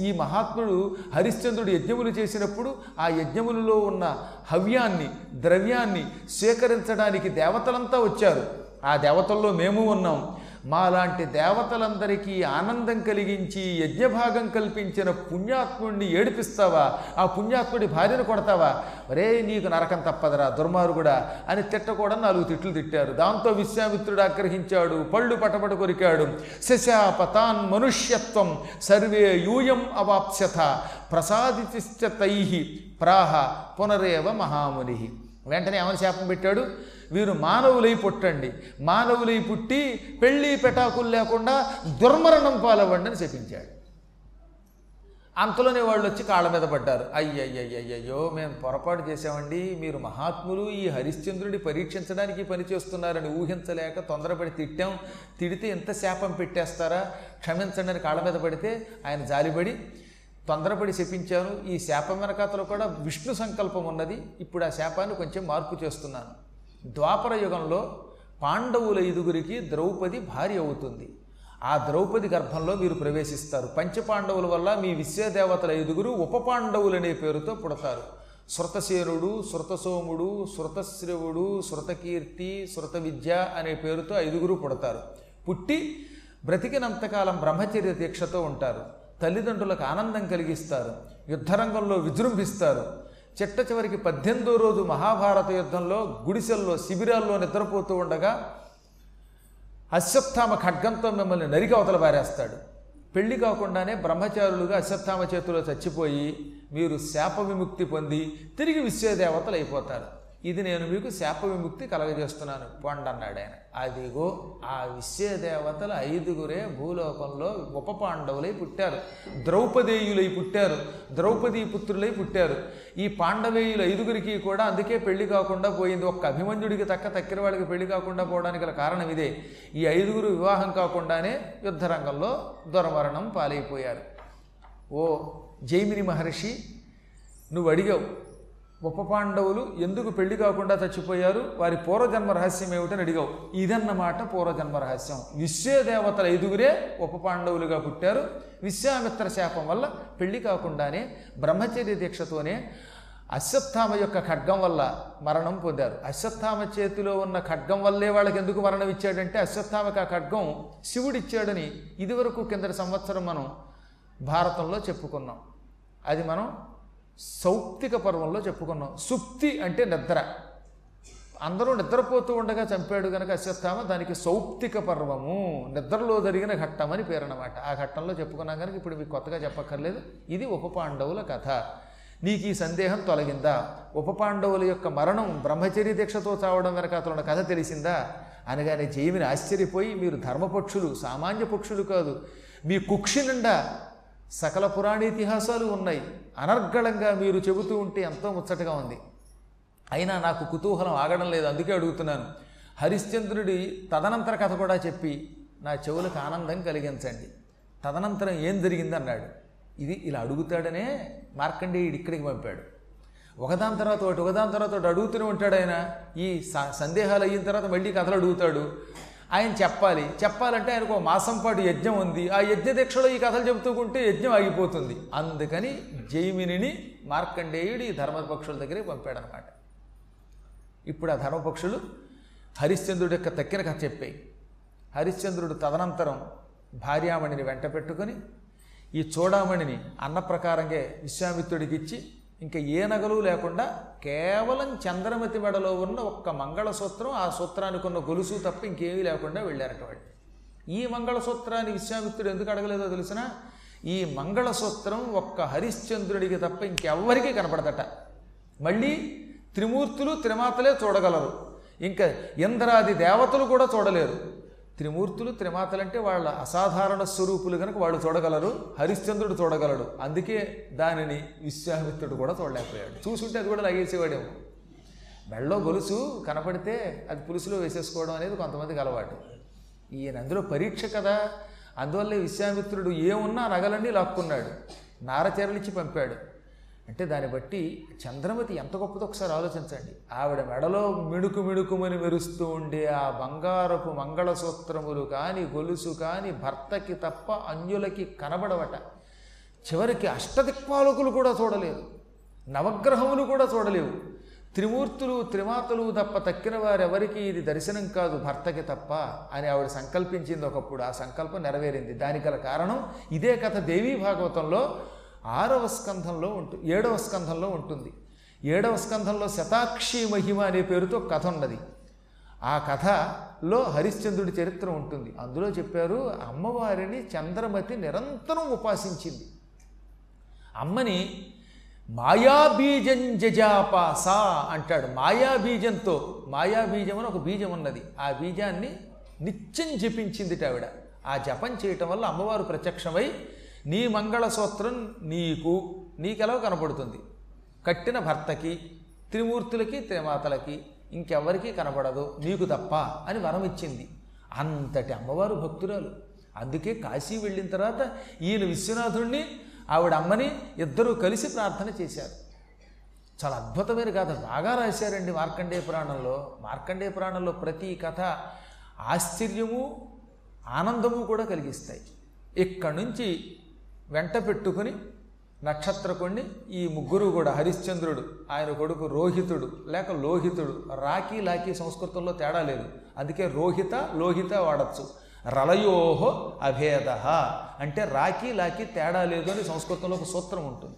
ఈ మహాత్ముడు హరిశ్చంద్రుడు యజ్ఞములు చేసినప్పుడు ఆ యజ్ఞములలో ఉన్న హవ్యాన్ని ద్రవ్యాన్ని స్వీకరించడానికి దేవతలంతా వచ్చారు. ఆ దేవతల్లో మేము ఉన్నాం. మాలాంటి దేవతలందరికీ ఆనందం కలిగించి యజ్ఞభాగం కల్పించిన పుణ్యాత్ముడిని ఏడిపిస్తావా? ఆ పుణ్యాత్ముడి భార్యను కొడతావా? రే నీకు నరకం తప్పదరా దుర్మార్గుడా అని తిట్టకూడదు నాలుగు తిట్లు తిట్టారు. దాంతో విశ్వామిత్రుడు ఆగ్రహించాడు పళ్ళు పటపట కొరికాడు. శశాపతాన్ మనుష్యత్వం సర్వే యూయం అవాప్స్యథ ప్రసాదితిశ్చ తై ప్రాహ పునరేవ మహాముని. వెంటనే ఏమని శాపం పెట్టాడు? వీరు మానవులై పుట్టండి. మానవులై పుట్టి పెళ్ళి పెటాకులు లేకుండా దుర్మరణం పాలవ్వండి అని చెప్పించాడు. అంతలోనే వాళ్ళు వచ్చి కాళ్ళ మీద పడ్డారు. అయ్యయ్యయ్యయ్యో మేము పొరపాటు చేసామండి మీరు మహాత్ములు ఈ హరిశ్చంద్రుడి పరీక్షించడానికి పనిచేస్తున్నారని పని చేస్తున్నారని ఊహించలేక తొందరపడి తిట్టాం. తిడితే ఎంత శాపం పెట్టేస్తారా? క్షమించండి అని కాళ్ళ మీద పడితే ఆయన జాలిపడి తొందరపడి శపించాను ఈ శాపం వెనకాతలో కూడా విష్ణు సంకల్పం ఉన్నది. ఇప్పుడు ఆ శాపాన్ని కొంచెం మార్పు చేస్తున్నాను. ద్వాపర యుగంలో పాండవుల ఐదుగురికి ద్రౌపది భార్య అవుతుంది. ఆ ద్రౌపది గర్భంలో మీరు ప్రవేశిస్తారు. పంచపాండవుల వల్ల మీ విశ్వదేవతల ఐదుగురు ఉపపాండవులనే పేరుతో పుడతారు. శృతసేనుడు శృతసోముడు శృతశ్రవుడు శృతకీర్తి శృత విద్య అనే పేరుతో ఐదుగురు పుడతారు. పుట్టి బ్రతికినంతకాలం బ్రహ్మచర్య దీక్షతో ఉంటారు. తల్లిదండ్రులకు ఆనందం కలిగిస్తారు. యుద్ధరంగంలో విజృంభిస్తారు. చిట్ట చివరికి పద్దెనిమిదో రోజు మహాభారత యుద్ధంలో గుడిసెల్లో శిబిరాల్లో నిద్రపోతూ ఉండగా అశ్వత్థామ ఖడ్గంతో మిమ్మల్ని నరికి అవతల పారేస్తాడు. పెళ్ళి కాకుండానే బ్రహ్మచారులుగా అశ్వత్థామ చేతిలో చచ్చిపోయి మీరు శాప విముక్తి పొంది తిరిగి విశ్వదేవతలు అయిపోతారు. ఇది నేను మీకు శాప విముక్తి కలగజేస్తున్నాను పొండి అన్నాడు ఆయన అదిగో ఆ విశ్వదేవతల ఐదుగురే భూలోకంలో ఉప పాండవులై పుట్టారు. ద్రౌపదేయులై పుట్టారు. ద్రౌపదీ పుత్రులై పుట్టారు. ఈ పాండవేయుల ఐదుగురికి కూడా అందుకే పెళ్ళి కాకుండా పోయింది. ఒక్క అభిమన్యుడికి తక్క తక్కిన వాళ్ళకి పెళ్ళి కాకుండా పోవడానికి గల కారణం ఇదే. ఈ ఐదుగురు వివాహం కాకుండానే యుద్ధరంగంలో దురమరణం పాలైపోయారు. ఓ జైమిని మహర్షి నువ్వు అడిగావు ఉప పాండవులు ఎందుకు పెళ్ళి కాకుండా చచ్చిపోయారు? వారి పూర్వజన్మ రహస్యం ఏమిటని అడిగావు. ఇదన్నమాట పూర్వజన్మ రహస్యం. విశ్వదేవతల ఐదుగురే ఉప పాండవులుగా పుట్టారు. విశ్వామిత్ర శాపం వల్ల పెళ్ళి కాకుండానే బ్రహ్మచర్య దీక్షతోనే అశ్వత్థామ యొక్క ఖడ్గం వల్ల మరణం పొందారు. అశ్వత్థామ చేతిలో ఉన్న ఖడ్గం వల్లే వాళ్ళకి ఎందుకు మరణం ఇచ్చాడంటే అశ్వత్థామకి ఆ ఖడ్గం శివుడిచ్చాడని ఇదివరకు కిందటి సంవత్సరం మనం భారతంలో చెప్పుకున్నాం. అది మనం సౌప్తిక పర్వంలో చెప్పుకున్నాం. సుప్తి అంటే నిద్ర. అందరూ నిద్రపోతూ ఉండగా చంపాడు కనుక అశ్వత్థామ దానికి సౌప్తిక పర్వము. నిద్రలో జరిగిన ఘట్టం అని పేరు అనమాట ఆ ఘట్టంలో చెప్పుకున్నాం కనుక ఇప్పుడు మీకు కొత్తగా చెప్పక్కర్లేదు. ఇది ఉప పాండవుల కథ. నీకు ఈ సందేహం తొలగిందా? ఉప పాండవుల యొక్క మరణం బ్రహ్మచర్య దీక్షతో చావడం వెనక అతను కథ తెలిసిందా? అనగానే జయమిని ఆశ్చర్యపోయి మీరు ధర్మపక్షులు సామాన్య పక్షులు కాదు. మీ కుక్షి నిండా సకల పురాణ ఇతిహాసాలు ఉన్నాయి. అనర్గళంగా మీరు చెబుతూ ఉంటే ఎంతో ముచ్చటగా ఉంది. అయినా నాకు కుతూహలం ఆగడం లేదు అందుకే అడుగుతున్నాను. హరిశ్చంద్రుడి తదనంతర కథ కూడా చెప్పి నా చెవులకు ఆనందం కలిగించండి. తదనంతరం ఏం జరిగింది అన్నాడు. ఇది ఇలా అడుగుతాడనే మార్కండేయుడు ఇక్కడికి పంపాడు. ఒకదాని తర్వాత ఒకటి ఒకదాని తర్వాత ఒకటి అడుగుతూనే ఉంటాడు ఆయన. ఈ స- సందేహాలు అయిన తర్వాత మళ్ళీ కథలు అడుగుతాడు. ఆయన చెప్పాలి. చెప్పాలంటే ఆయనకు ఒక మాసం పాటు యజ్ఞం ఉంది. ఆ యజ్ఞ దీక్షలో ఈ కథలు చెబుతూకుంటే యజ్ఞం ఆగిపోతుంది. అందుకని జైమినిని మార్కండేయుడు ఈ ధర్మపక్షుల దగ్గరికి పంపాడనమాట. ఇప్పుడు ఆ ధర్మపక్షులు హరిశ్చంద్రుడి యొక్క తక్కిన కథ చెప్పాయి. హరిశ్చంద్రుడు తదనంతరం భార్యామణిని వెంట పెట్టుకొని ఈ చూడామణిని అన్న ప్రకారంగా విశ్వామిత్రుడికి ఇచ్చి ఇంకా ఏ నగలు లేకుండా కేవలం చంద్రమతి మెడలో ఉన్న ఒక్క మంగళసూత్రం ఆ సూత్రానికి ఉన్న గొలుసు తప్ప ఇంకేమీ లేకుండా వెళ్ళారట వాళ్ళు. ఈ మంగళసూత్రాన్ని విశ్వామిత్రుడు ఎందుకు అడగలేదో తెలిసిన? ఈ మంగళసూత్రం ఒక్క హరిశ్చంద్రుడికి తప్ప ఇంకెవ్వరికీ కనపడదట. మళ్ళీ త్రిమూర్తులు త్రిమాతలే చూడగలరు. ఇంకా ఇంద్రాది దేవతలు కూడా చూడలేరు. త్రిమూర్తులు త్రిమాతలంటే వాళ్ళ అసాధారణ స్వరూపులు కనుక వాళ్ళు చూడగలరు హరిశ్చంద్రుడు చూడగలడు. అందుకే దానిని విశ్వామిత్రుడు కూడా చూడలేకపోయాడు. చూసుంటే అది కూడా లాగేసేవాడేమో. మెళ్ళో గొలుసు కనపడితే అది పులుసులో వేసేసుకోవడం అనేది కొంతమందికి అలవాటు. ఈయన అందులో పరీక్ష కదా. అందువల్లే విశ్వామిత్రుడు ఏమున్నా నగలన్నీ లాక్కున్నాడు. నారచీరలిచ్చి పంపాడు. అంటే దాన్ని బట్టి చంద్రమతి ఎంత గొప్పదో ఒకసారి ఆలోచించండి. ఆవిడ మెడలో మిణుకు మిణుకుమని మెరుస్తూ ఉండే ఆ బంగారపు మంగళసూత్రములు కానీ గొలుసు కానీ భర్తకి తప్ప అన్యులకి కనబడవట. చివరికి అష్టదిక్పాలకులు కూడా చూడలేదు. నవగ్రహములు కూడా చూడలేవు. త్రిమూర్తులు త్రిమాతలు తప్ప తక్కిన వారెవరికి ఇది దర్శనం కాదు భర్తకి తప్ప అని ఆవిడ సంకల్పించింది ఒకప్పుడు. ఆ సంకల్పం నెరవేరింది. దానికి గల కారణం ఇదే కథ దేవీ భాగవతంలో ఆరవ స్కంధంలో ఉంటుంది ఏడవ స్కంధంలో ఉంటుంది. ఏడవ స్కంధంలో శతాక్షి మహిమ అనే పేరుతో కథ ఉన్నది. ఆ కథలో హరిశ్చంద్రుడి చరిత్ర ఉంటుంది. అందులో చెప్పారు అమ్మవారిని చంద్రమతి నిరంతరం ఉపాసించింది. అమ్మని మాయాబీజం జజాపాస అంటాడు. మాయాబీజంతో మాయాబీజం అని ఒక బీజం ఉన్నది. ఆ బీజాన్ని నిత్యం జపించింది ఆవిడ. ఆ జపం చేయటం వల్ల అమ్మవారు ప్రత్యక్షమై నీ మంగళసూత్రం నీకు నీకెలా కనపడుతుంది కట్టిన భర్తకి త్రిమూర్తులకి త్రిమాతలకి ఇంకెవ్వరికీ కనపడదు నీకు తప్ప అని వరం ఇచ్చింది అంతటి అమ్మవారు భక్తురాలు. అందుకే కాశీ వెళ్ళిన తర్వాత ఈయన విశ్వనాథుణ్ణి ఆవిడ అమ్మని ఇద్దరూ కలిసి ప్రార్థన చేశారు. చాలా అద్భుతమైన కథ. బాగా రాశారండి మార్కండేయ పురాణంలో. మార్కండేయ పురాణంలో ప్రతి కథ ఆశ్చర్యము ఆనందము కూడా కలిగిస్తాయి. ఇక్కడి నుంచి వెంట పెట్టుకుని నక్షత్రకుణ్ణి ఈ ముగ్గురు కూడా హరిశ్చంద్రుడు ఆయన కొడుకు రోహితుడు లేక లోహితుడు రాఖీ లాఖీ సంస్కృతంలో తేడా లేదు. అందుకే రోహిత లోహిత వాడచ్చు. రలయోహో అభేద. అంటే రాఖీ లాఖీ తేడా లేదు అని సంస్కృతంలో ఒక సూత్రం ఉంటుంది.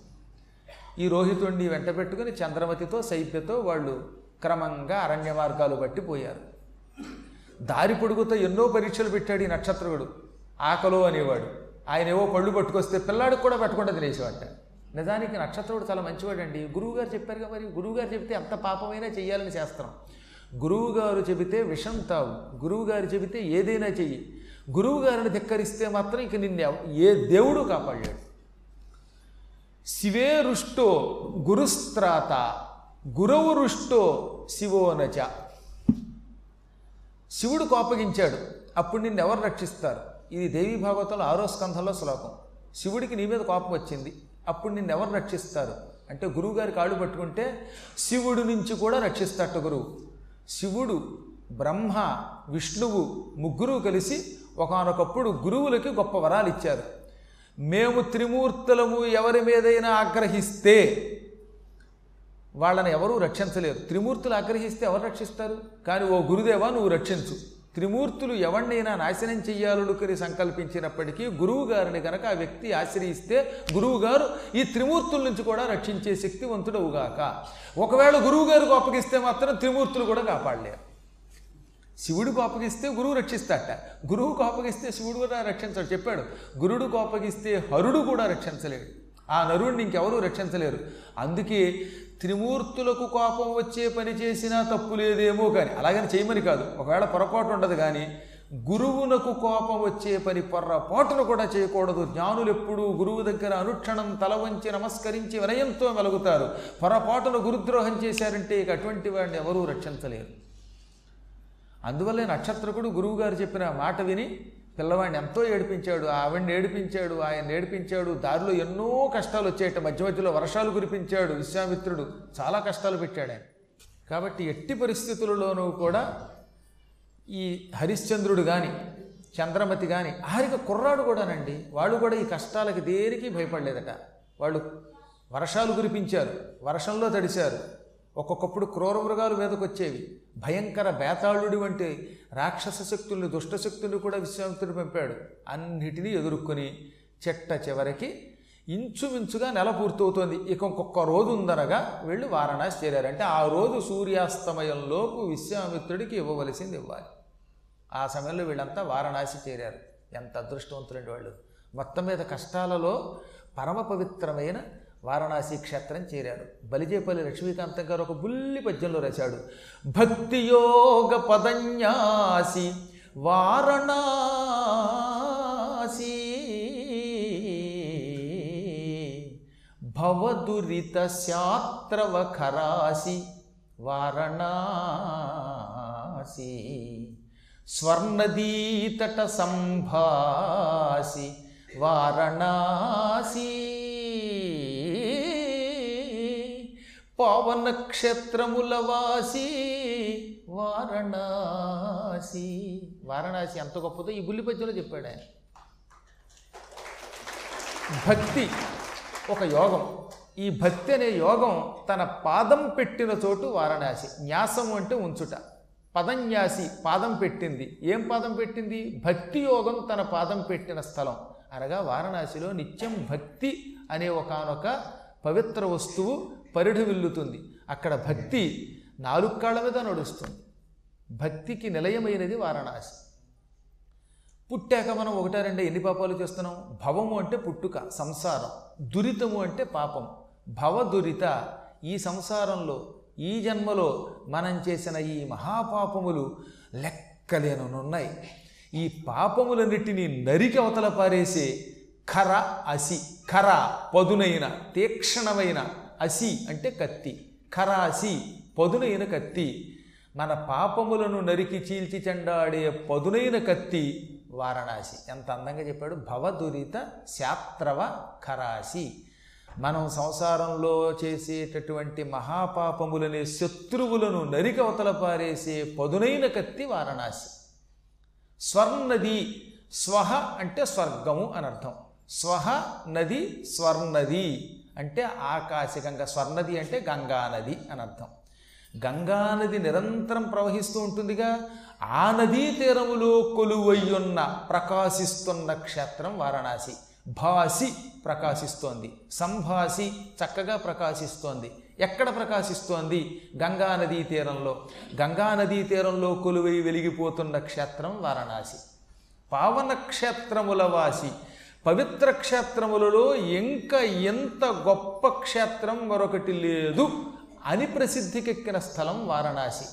ఈ రోహితుడిని వెంట పెట్టుకుని చంద్రమతితో శైత్యతో వాళ్ళు క్రమంగా అరణ్య మార్గాలు బట్టి పోయారు. దారి పొడుగుతో ఎన్నో పరీక్షలు పెట్టాడు ఈ నక్షత్రకుడు. ఆకలో అనేవాడు. ఆయన ఏవో పళ్ళు పట్టుకొస్తే పిల్లాడికి కూడా పెట్టకుండా తినేసేవాట నిజానికి నక్షత్రుడు చాలా మంచివాడండి. గురువుగారు చెప్పారుగా మరి గురువుగారు చెబితే ఎంత పాపమైనా చెయ్యాలని శాస్త్రం గురువుగారు చెబితే విషం తావు. గురువుగారు చెబితే ఏదైనా చెయ్యి. గురువుగారిని ధిక్కరిస్తే మాత్రం ఇక నిన్ను ఏ దేవుడు కాపాడాడు శివే రుష్టో గురుస్త్రాత గురవు రుష్టో శివోనచ శివుడు కోపగించాడు. అప్పుడు నిన్ను ఎవరు రక్షిస్తారు? ఇది దేవీ భాగవతంలో ఆరో స్కంధంలో శ్లోకం. శివుడికి నీ మీద కోపం వచ్చింది. అప్పుడు నిన్ను ఎవరు రక్షిస్తారు? అంటే గురువుగారి కాళ్ళు పట్టుకుంటే శివుడు నుంచి కూడా రక్షిస్తాట గురువు. శివుడు బ్రహ్మ విష్ణువు ముగ్గురు కలిసి ఒకానొకప్పుడు గురువులకి గొప్ప వరాలు ఇచ్చారు. మేము త్రిమూర్తులము ఎవరి మీదైనా ఆగ్రహిస్తే వాళ్ళని ఎవరూ రక్షించలేరు. త్రిమూర్తులు ఆగ్రహిస్తే ఎవరు రక్షిస్తారు? కానీ ఓ గురుదేవా నువ్వు రక్షించు. త్రిమూర్తులు ఎవరినైనా నాశనం చెయ్యాలనుకుని సంకల్పించినప్పటికీ గురువు గారిని కనుక ఆ వ్యక్తి ఆశ్రయిస్తే గురువు గారు ఈ త్రిమూర్తుల నుంచి కూడా రక్షించే శక్తివంతుడవుగాక. ఒకవేళ గురువు గారు అప్పగిస్తే మాత్రం త్రిమూర్తులు కూడా కాపాడలేరు. శివుడికి అప్పగిస్తే గురువు రక్షిస్తాట గురువుకు అప్పగిస్తే శివుడు కూడా రక్షించాడు. చెప్పాడు గురుడుకు అప్పగిస్తే హరుడు కూడా రక్షించలేడు. ఆ నరుణ్ణి ఇంకెవరూ రక్షించలేరు. అందుకే త్రిమూర్తులకు కోపం వచ్చే పని చేసినా తప్పు లేదేమో కానీ అలాగని చేయమని కాదు ఒకవేళ పొరపాటు ఉండదు కానీ గురువునకు కోపం వచ్చే పని పొర్రపాటును కూడా చేయకూడదు. జ్ఞానులు ఎప్పుడూ గురువు దగ్గర అనుక్షణం తల వంచి నమస్కరించి వినయంతో మెలుగుతారు. పొరపాటును గురుద్రోహం చేశారంటే ఇక అటువంటి వాడిని ఎవరూ రక్షించలేరు. అందువల్లే నక్షత్రకుడు గురువుగారు చెప్పిన మాట విని పిల్లవాడిని ఎంతో ఏడిపించాడు ఆవిడ్ని ఏడిపించాడు ఆయన ఏడిపించాడు దారిలో ఎన్నో కష్టాలు వచ్చాయట మధ్య మధ్యలో వర్షాలు కురిపించాడు విశ్వామిత్రుడు చాలా కష్టాలు పెట్టాడు ఆయన. కాబట్టి ఎట్టి పరిస్థితులలోనూ కూడా ఈ హరిశ్చంద్రుడు కానీ చంద్రమతి కానీ ఆఖరికి కుర్రాడు కూడానండి. వాళ్ళు కూడా ఈ కష్టాలకి దేనికి భయపడలేదట. వాళ్ళు వర్షాలు కురిపించారు వర్షంలో తడిశారు. ఒక్కొక్కప్పుడు క్రూర మృగాలు మీదకి వచ్చేవి భయంకర బేతాళుడి వంటి రాక్షస శక్తుల్ని దుష్ట శక్తుల్ని కూడా విశ్వామిత్రుడు పంపాడు. అన్నిటినీ ఎదుర్కొని చెట్ట చివరికి ఇంచుమించుగా నెల పూర్తవుతోంది. ఇక ఇంకొక రోజు ఉందనగా వెళ్ళి వారణాసి చేరారు. అంటే ఆ రోజు సూర్యాస్తమయంలోపు విశ్వామిత్రుడికి ఇవ్వవలసింది ఇవ్వాలి. ఆ సమయంలో వీళ్ళంతా వారణాసి చేరారు. ఎంత అదృష్టవంతులండి వాళ్ళు. మొత్తం మీద కష్టాలలో పరమ పవిత్రమైన వారణాసి క్షేత్రం చేరాడు. బలిజేపల్లి లక్ష్మీకాంతం గారు ఒక బుల్లి పద్యంలో రాశాడు. భక్తి యోగ పదన్యాసి వారణాసి భవదురిత శాత్రవ ఖరాసి వారణాసి స్వర్ణదీతట సంభాసి వారణాసి పవన క్షేత్రముల వాసి వారణాసి. వారణాసి ఎంత గొప్పదో ఈ బుల్లి పద్యంలో చెప్పాడు ఆయన. భక్తి ఒక యోగం. ఈ భక్తి అనే యోగం తన పాదం పెట్టిన చోటు వారణాసి. న్యాసం అంటే ఉంచుట. పదన్యాసి పాదం పెట్టింది. ఏం పాదం పెట్టింది? భక్తి యోగం తన పాదం పెట్టిన స్థలం. అనగా వారణాసిలో నిత్యం భక్తి అనే ఒకనొక పవిత్ర వస్తువు పరిఢవిల్లుతుంది అక్కడ భక్తి నాలుగు కాళ్ళ మీద నడుస్తుంది. భక్తికి నిలయమైనది వారణాసి. పుట్టాక మనం ఒకటా రెండే ఎన్ని పాపాలు చేస్తున్నాం? భవము అంటే పుట్టుక సంసారం. దురితము అంటే పాపం. భవ దురిత ఈ సంసారంలో ఈ జన్మలో మనం చేసిన ఈ మహాపాపములు లెక్కలేననున్నాయి. ఈ పాపములన్నిటినీ నరికి అవతల పారేసే ఖర అసి ఖర పదునైన తీక్షణమైన అసి అంటే కత్తి. ఖరాసి పదునైన కత్తి. మన పాపములను నరికి చీల్చి చెండాడే పదునైన కత్తి వారణాసి. ఎంత అందంగా చెప్పాడు. భవదురిత శాత్రవ ఖరాసి. మనం సంసారంలో చేసేటటువంటి మహాపాపములనే శత్రువులను నరికవతల పారేసే పదునైన కత్తి వారణాసి. స్వర్ణది స్వహ అంటే స్వర్గము అని అర్థం స్వహ నది స్వర్ణది. అంటే ఆకాశగంగా స్వర్ణది అంటే గంగానది అని అర్థం. గంగానది నిరంతరం ప్రవహిస్తూ ఉంటుందిగా. ఆ నదీ తీరములో కొలువయ్యున్న ప్రకాశిస్తున్న క్షేత్రం వారణాసి. భాసి ప్రకాశిస్తోంది. సంభాసి చక్కగా ప్రకాశిస్తోంది. ఎక్కడ ప్రకాశిస్తోంది? గంగా నదీ తీరంలో. గంగా నదీ తీరంలో కొలువై వెలిగిపోతున్న క్షేత్రం వారణాసి. పావన క్షేత్రముల వాసి. పవిత్ర క్షేత్రములలో ఇంకా ఎంత గొప్ప క్షేత్రం మరొకటి లేదు అని ప్రసిద్ధికెక్కిన స్థలం వారణాసి.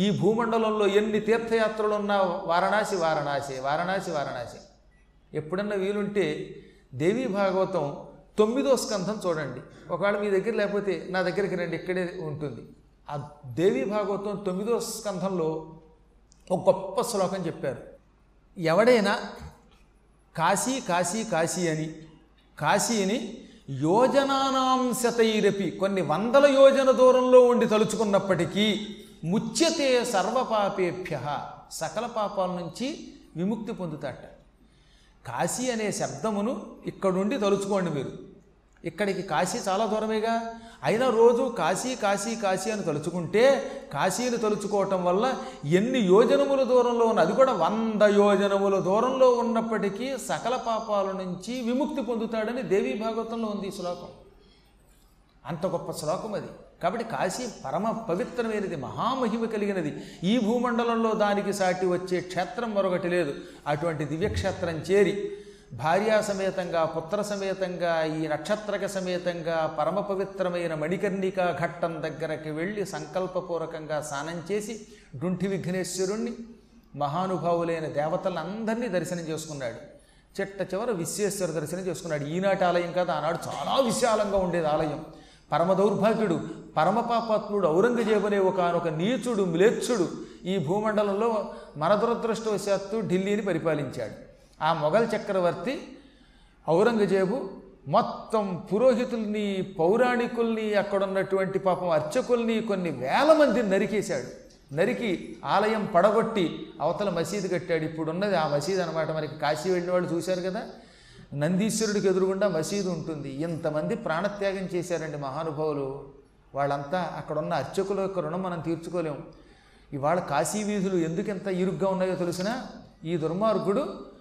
ఈ భూమండలంలో ఎన్ని తీర్థయాత్రలు ఉన్నా వారణాసి వారణాసి వారణాసి వారణాసి. ఎప్పుడన్నా వీలుంటే దేవీ భాగవతం తొమ్మిదో స్కంధం చూడండి. ఒకవేళ మీ దగ్గర లేకపోతే నా దగ్గరికి రండి ఇక్కడే ఉంటుంది. ఆ దేవీ భాగవతం తొమ్మిదో స్కంధంలో ఒక గొప్ప శ్లోకం చెప్పారు. ఎవడైనా కాశీ కాశీ కాశీ అని. కాశీని యోజనానాంశతైరపి కొన్ని వందల యోజన దూరంలో ఉండి తలుచుకున్నప్పటికీ ముచ్యతే సర్వపాపేభ్య సకల పాపాల నుంచి విముక్తి పొందుతాట. కాశీ అనే శబ్దమును ఇక్కడుండి తలుచుకోండి మీరు. ఇక్కడికి కాశీ చాలా దూరమేగా. అయినా రోజు కాశీ కాశీ కాశీ అని తలుచుకుంటే కాశీని తలుచుకోవటం వల్ల ఎన్ని యోజనముల దూరంలో ఉన్న అది కూడా వంద యోజనముల దూరంలో ఉన్నప్పటికీ సకల పాపాల నుంచి విముక్తి పొందుతాడని దేవీ భాగవతంలో ఉంది ఈ శ్లోకం. అంత గొప్ప శ్లోకం అది. కాబట్టి కాశీ పరమ పవిత్రమైనది మహామహిమ కలిగినది. ఈ భూమండలంలో దానికి సాటి వచ్చే క్షేత్రం మరొకటి లేదు. అటువంటి దివ్యక్షేత్రం చేరి భార్యా సమేతంగా పుత్ర సమేతంగా ఈ నక్షత్రక సమేతంగా పరమ పవిత్రమైన మణికర్ణికా ఘట్టం దగ్గరకి వెళ్ళి సంకల్పపూర్వకంగా స్నానం చేసి డుంఠి విఘ్నేశ్వరుణ్ణి మహానుభావులైన దేవతలందరినీ దర్శనం చేసుకున్నాడు. చిట్ట చివర విశ్వేశ్వర దర్శనం చేసుకున్నాడు. ఈనాటి ఆలయం కాదు ఆనాడు చాలా విశాలంగా ఉండేది ఆలయం. పరమ దౌర్భాగ్యుడు పరమపాపాత్ముడు ఔరంగజేబు అనే ఒకనొక నీచుడు మ్లేచ్చుడు ఈ భూమండలంలో మన దురదృష్టవశాత్తు ఢిల్లీని పరిపాలించాడు. ఆ మొఘల్ చక్రవర్తి ఔరంగజేబు మొత్తం పురోహితుల్ని పౌరాణికుల్ని అక్కడ ఉన్నటువంటి పాపం అర్చకుల్ని కొన్ని వేల మందిని నరికేశాడు. నరికి ఆలయం పడగొట్టి అవతల మసీదు కట్టాడు. ఇప్పుడున్నది ఆ మసీదు అనమాట మనకి కాశీ వెళ్ళిన వాళ్ళు చూశారు కదా? నందీశ్వరుడికి ఎదురుగుండా మసీదు ఉంటుంది. ఇంతమంది ప్రాణత్యాగం చేశారండి మహానుభావులు. వాళ్ళంతా అక్కడ ఉన్న అర్చకుల యొక్క రుణం మనం తీర్చుకోలేము ఇవాళ కాశీ వీధులు ఎందుకు ఎంత ఇరుగ్గా ఉన్నాయో తెలిసినా? ఈ దుర్మార్గుడు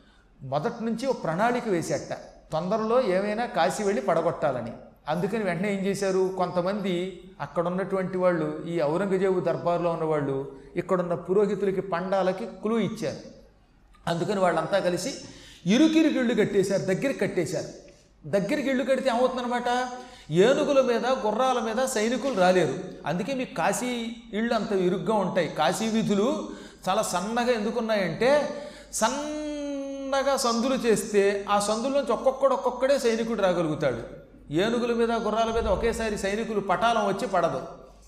మొదటి నుంచి ఒక ప్రణాళిక వేసేట. తొందరలో ఏమైనా కాశీ వెళ్ళి పడగొట్టాలని. అందుకని వెంటనే ఏం చేశారు? కొంతమంది అక్కడ ఉన్నటువంటి వాళ్ళు ఈ ఔరంగజేబు దర్బార్లో ఉన్నవాళ్ళు ఇక్కడున్న పురోహితులకి పండాలకి కులు ఇచ్చారు. అందుకని వాళ్ళంతా కలిసి ఇరుకిరికి ఇళ్ళు కట్టేశారు దగ్గరికి కట్టేశారు. దగ్గరికి ఇళ్ళు కడితే ఏమవుతుందనమాట ఏనుగుల మీద గుర్రాల మీద సైనికులు రాలేరు. అందుకే మీకు కాశీ ఇళ్ళు అంత ఇరుగ్గా ఉంటాయి. కాశీ వీధులు చాలా సన్నగా ఎందుకున్నాయంటే ఉండగా సందులు చేస్తే ఆ సందుల్లోంచి ఒక్కొక్కడు ఒక్కొక్కడే సైనికుడు రాగలుగుతాడు. ఏనుగుల మీద గుర్రాల మీద ఒకేసారి సైనికులు పటాలం వచ్చి పడదు.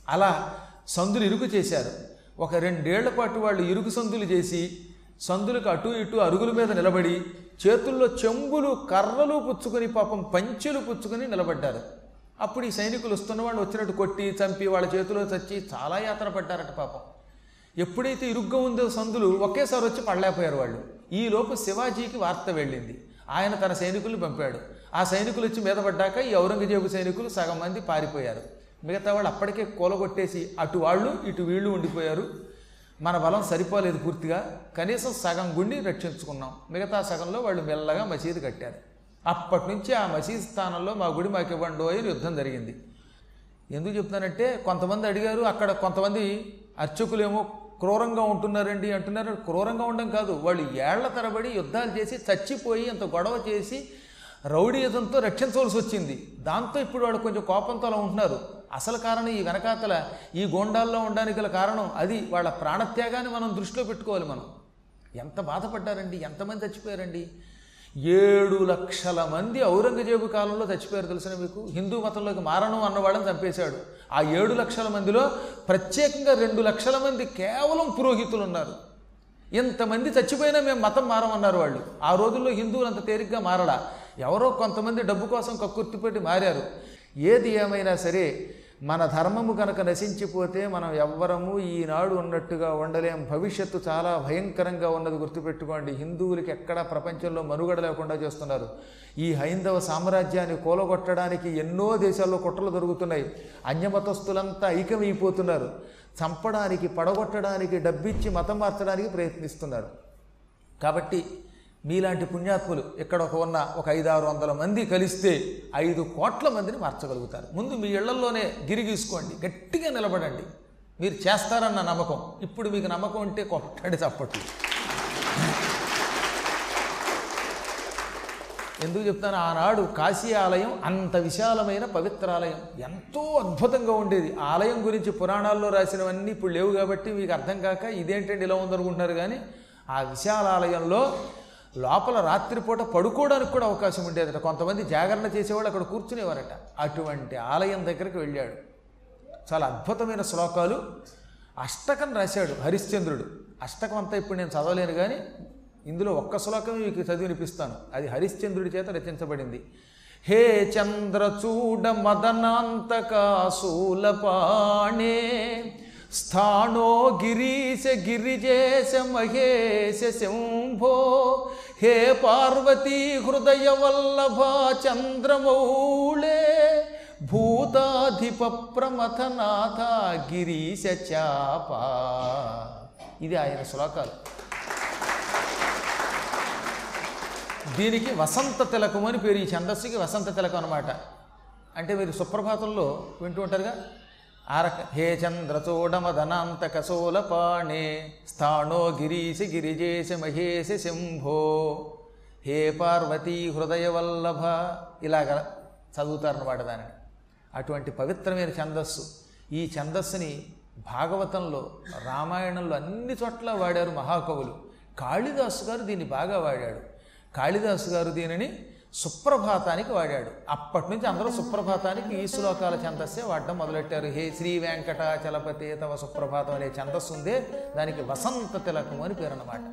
అలా సందులు ఇరుకు చేశారు. ఒక రెండేళ్ళ పాటు వాళ్ళు ఇరుకు సందులు చేసి సందులకు అటు ఇటు అరుగుల మీద నిలబడి చేతుల్లో చెంబులు కర్రలు పుచ్చుకొని పాపం పంచెలు పుచ్చుకొని నిలబడ్డారు. అప్పుడు ఈ సైనికులు వస్తున్న వాళ్ళు వచ్చినట్టు కొట్టి చంపి వాళ్ళ చేతిలో చచ్చి చాలా యాతన పడ్డారట పాపం. ఎప్పుడైతే ఇరుగ్గా ఉందో సందులు ఒకేసారి వచ్చి పడలేకపోయారు వాళ్ళు. ఈలోపు శివాజీకి వార్త వెళ్ళింది. ఆయన తన సైనికుల్ని పంపాడు. ఆ సైనికులు వచ్చి మీద పడ్డాక ఈ ఔరంగజేబు సైనికులు సగం మంది పారిపోయారు. మిగతా వాళ్ళు అప్పటికే కూలగొట్టేసి అటు వాళ్ళు ఇటు వీళ్ళు ఉండిపోయారు. మన బలం సరిపోలేదు పూర్తిగా. కనీసం సగం గుండి రక్షించుకున్నాం. మిగతా సగంలో వాళ్ళు మెల్లగా మసీదు కట్టారు. అప్పటి నుంచి ఆ మసీదు స్థానంలో మా గుడి మాకు ఇవ్వండి అని యుద్ధం జరిగింది. ఎందుకు చెప్తానంటే కొంతమంది అడిగారు అక్కడ కొంతమంది అర్చకులేమో క్రూరంగా ఉంటున్నారండి అంటున్నారు. క్రూరంగా ఉండడం కాదు వాళ్ళు ఏళ్ళ తరబడి యుద్ధాలు చేసి చచ్చిపోయి అంత గొడవ చేసి రౌడీయుధంతో రక్షించవలసి వచ్చింది. దాంతో ఇప్పుడు వాళ్ళు కొంచెం కోపంతో అలా ఉంటున్నారు. అసలు కారణం ఈ వెనకాతల ఈ గోండాల్లో ఉండడానికి గల కారణం అది. వాళ్ళ ప్రాణత్యాగాన్ని మనం దృష్టిలో పెట్టుకోవాలి మనం. ఎంత బాధపడ్డారండి ఎంతమంది చచ్చిపోయారండి. ఏడు లక్షల మంది ఔరంగజేబు కాలంలో చచ్చిపోయారు తెలిసిన మీకు? హిందూ మతంలోకి మారణం అన్నవాళ్ళని చంపేశాడు. ఆ ఏడు లక్షల మందిలో ప్రత్యేకంగా రెండు లక్షల మంది కేవలం పురోహితులు ఉన్నారు. ఇంతమంది చచ్చిపోయినా మేము మతం మారమన్నారు వాళ్ళు. ఆ రోజుల్లో హిందువులు అంత తేలిగ్గా మారడా ఎవరో కొంతమంది డబ్బు కోసం కక్కుర్తిపెట్టి మారారు. ఏది ఏమైనా సరే మన ధర్మము కనుక నశించిపోతే మనం ఎవ్వరము ఈనాడు ఉన్నట్టుగా ఉండలేం. భవిష్యత్తు చాలా భయంకరంగా ఉన్నది గుర్తుపెట్టుకోండి. హిందువులకి ఎక్కడా ప్రపంచంలో మనుగడ లేకుండా చేస్తున్నారు. ఈ హైందవ సామ్రాజ్యాన్ని కూలగొట్టడానికి ఎన్నో దేశాల్లో కుట్రలు దొరుకుతున్నాయి అన్యమతస్థులంతా ఐక్యమైపోతున్నారు. చంపడానికి పడగొట్టడానికి డబ్బిచ్చి మతం మార్చడానికి ప్రయత్నిస్తున్నారు. కాబట్టి మీలాంటి పుణ్యాత్ములు ఇక్కడ ఒక ఉన్న ఒక ఐదారు వందల మంది కలిస్తే ఐదు కోట్ల మందిని మార్చగలుగుతారు. ముందు మీ ఇళ్ళలోనే గిరిగీసుకోండి గట్టిగా నిలబడండి. మీరు చేస్తారన్న నమ్మకం. ఇప్పుడు మీకు నమ్మకం ఉంటే కొట్టండి చప్పట్లు. ఎందుకు చెప్తాను? ఆనాడు కాశీ ఆలయం అంత విశాలమైన పవిత్రాలయం ఎంతో అద్భుతంగా ఉండేది. ఆలయం గురించి పురాణాల్లో రాసినవన్నీ ఇప్పుడు లేవు కాబట్టి మీకు అర్థం కాక ఇదేంటండి ఇలా ఉందనుకుంటున్నారు కానీ ఆ విశాల ఆలయంలో లోపల రాత్రిపూట పడుకోవడానికి కూడా అవకాశం ఉండేదట. కొంతమంది జాగరణ చేసేవాళ్ళు అక్కడ కూర్చునేవారట. అటువంటి ఆలయం దగ్గరికి వెళ్ళాడు. చాలా అద్భుతమైన శ్లోకాలు. అష్టకం రాశాడు హరిశ్చంద్రుడు. అష్టకం అంతా ఇప్పుడు నేను చదవలేను కానీ ఇందులో ఒక్క శ్లోకం మీకు చదివి వినిపిస్తాను. అది హరిశ్చంద్రుడి చేత రచించబడింది. హే చంద్రచూడ మదనాంతకాశూలపాణే స్థాణో గిరీశ గిరిజేశ మహేశ శంభో హే పార్వతీ హృదయ వల్లభ చంద్రమౌళే భూతాధిప ప్రమథనాథ గిరీశ చాప ఇది ఆయన శ్లోకాలు. దీనికి వసంత తిలకం అని పేరు ఈ ఛందస్సుకి వసంత తిలకం అనమాట అంటే మీరు సుప్రభాతంలో వింటూ ఉంటారుగా? ఆరక హే చంద్రచూడమదనాంతకసూలపాణే స్థాణో గిరీశి గిరిజేశి మహేశి శంభో హే పార్వతీ హృదయవల్లభ ఇలాగ చదువుతారన్నమాట దానిని. అటువంటి పవిత్రమైన ఛందస్సు. ఈ ఛందస్సుని భాగవతంలో రామాయణంలో అన్ని చోట్ల వాడారు మహాకవులు. కాళిదాసు గారు దీన్ని బాగా వాడాడు. కాళిదాసు గారు దీనిని సుప్రభాతానికి వాడాడు. అప్పటి నుంచి అందరూ సుప్రభాతానికి ఈ శ్లోకాల ఛందస్సే వాడడం మొదలెట్టారు. హే శ్రీ వెంకటాచలపతి తవ సుప్రభాతం అనే ఛందస్సు ఉందే దానికి వసంత తిలకం అని పేరు అన్నమాట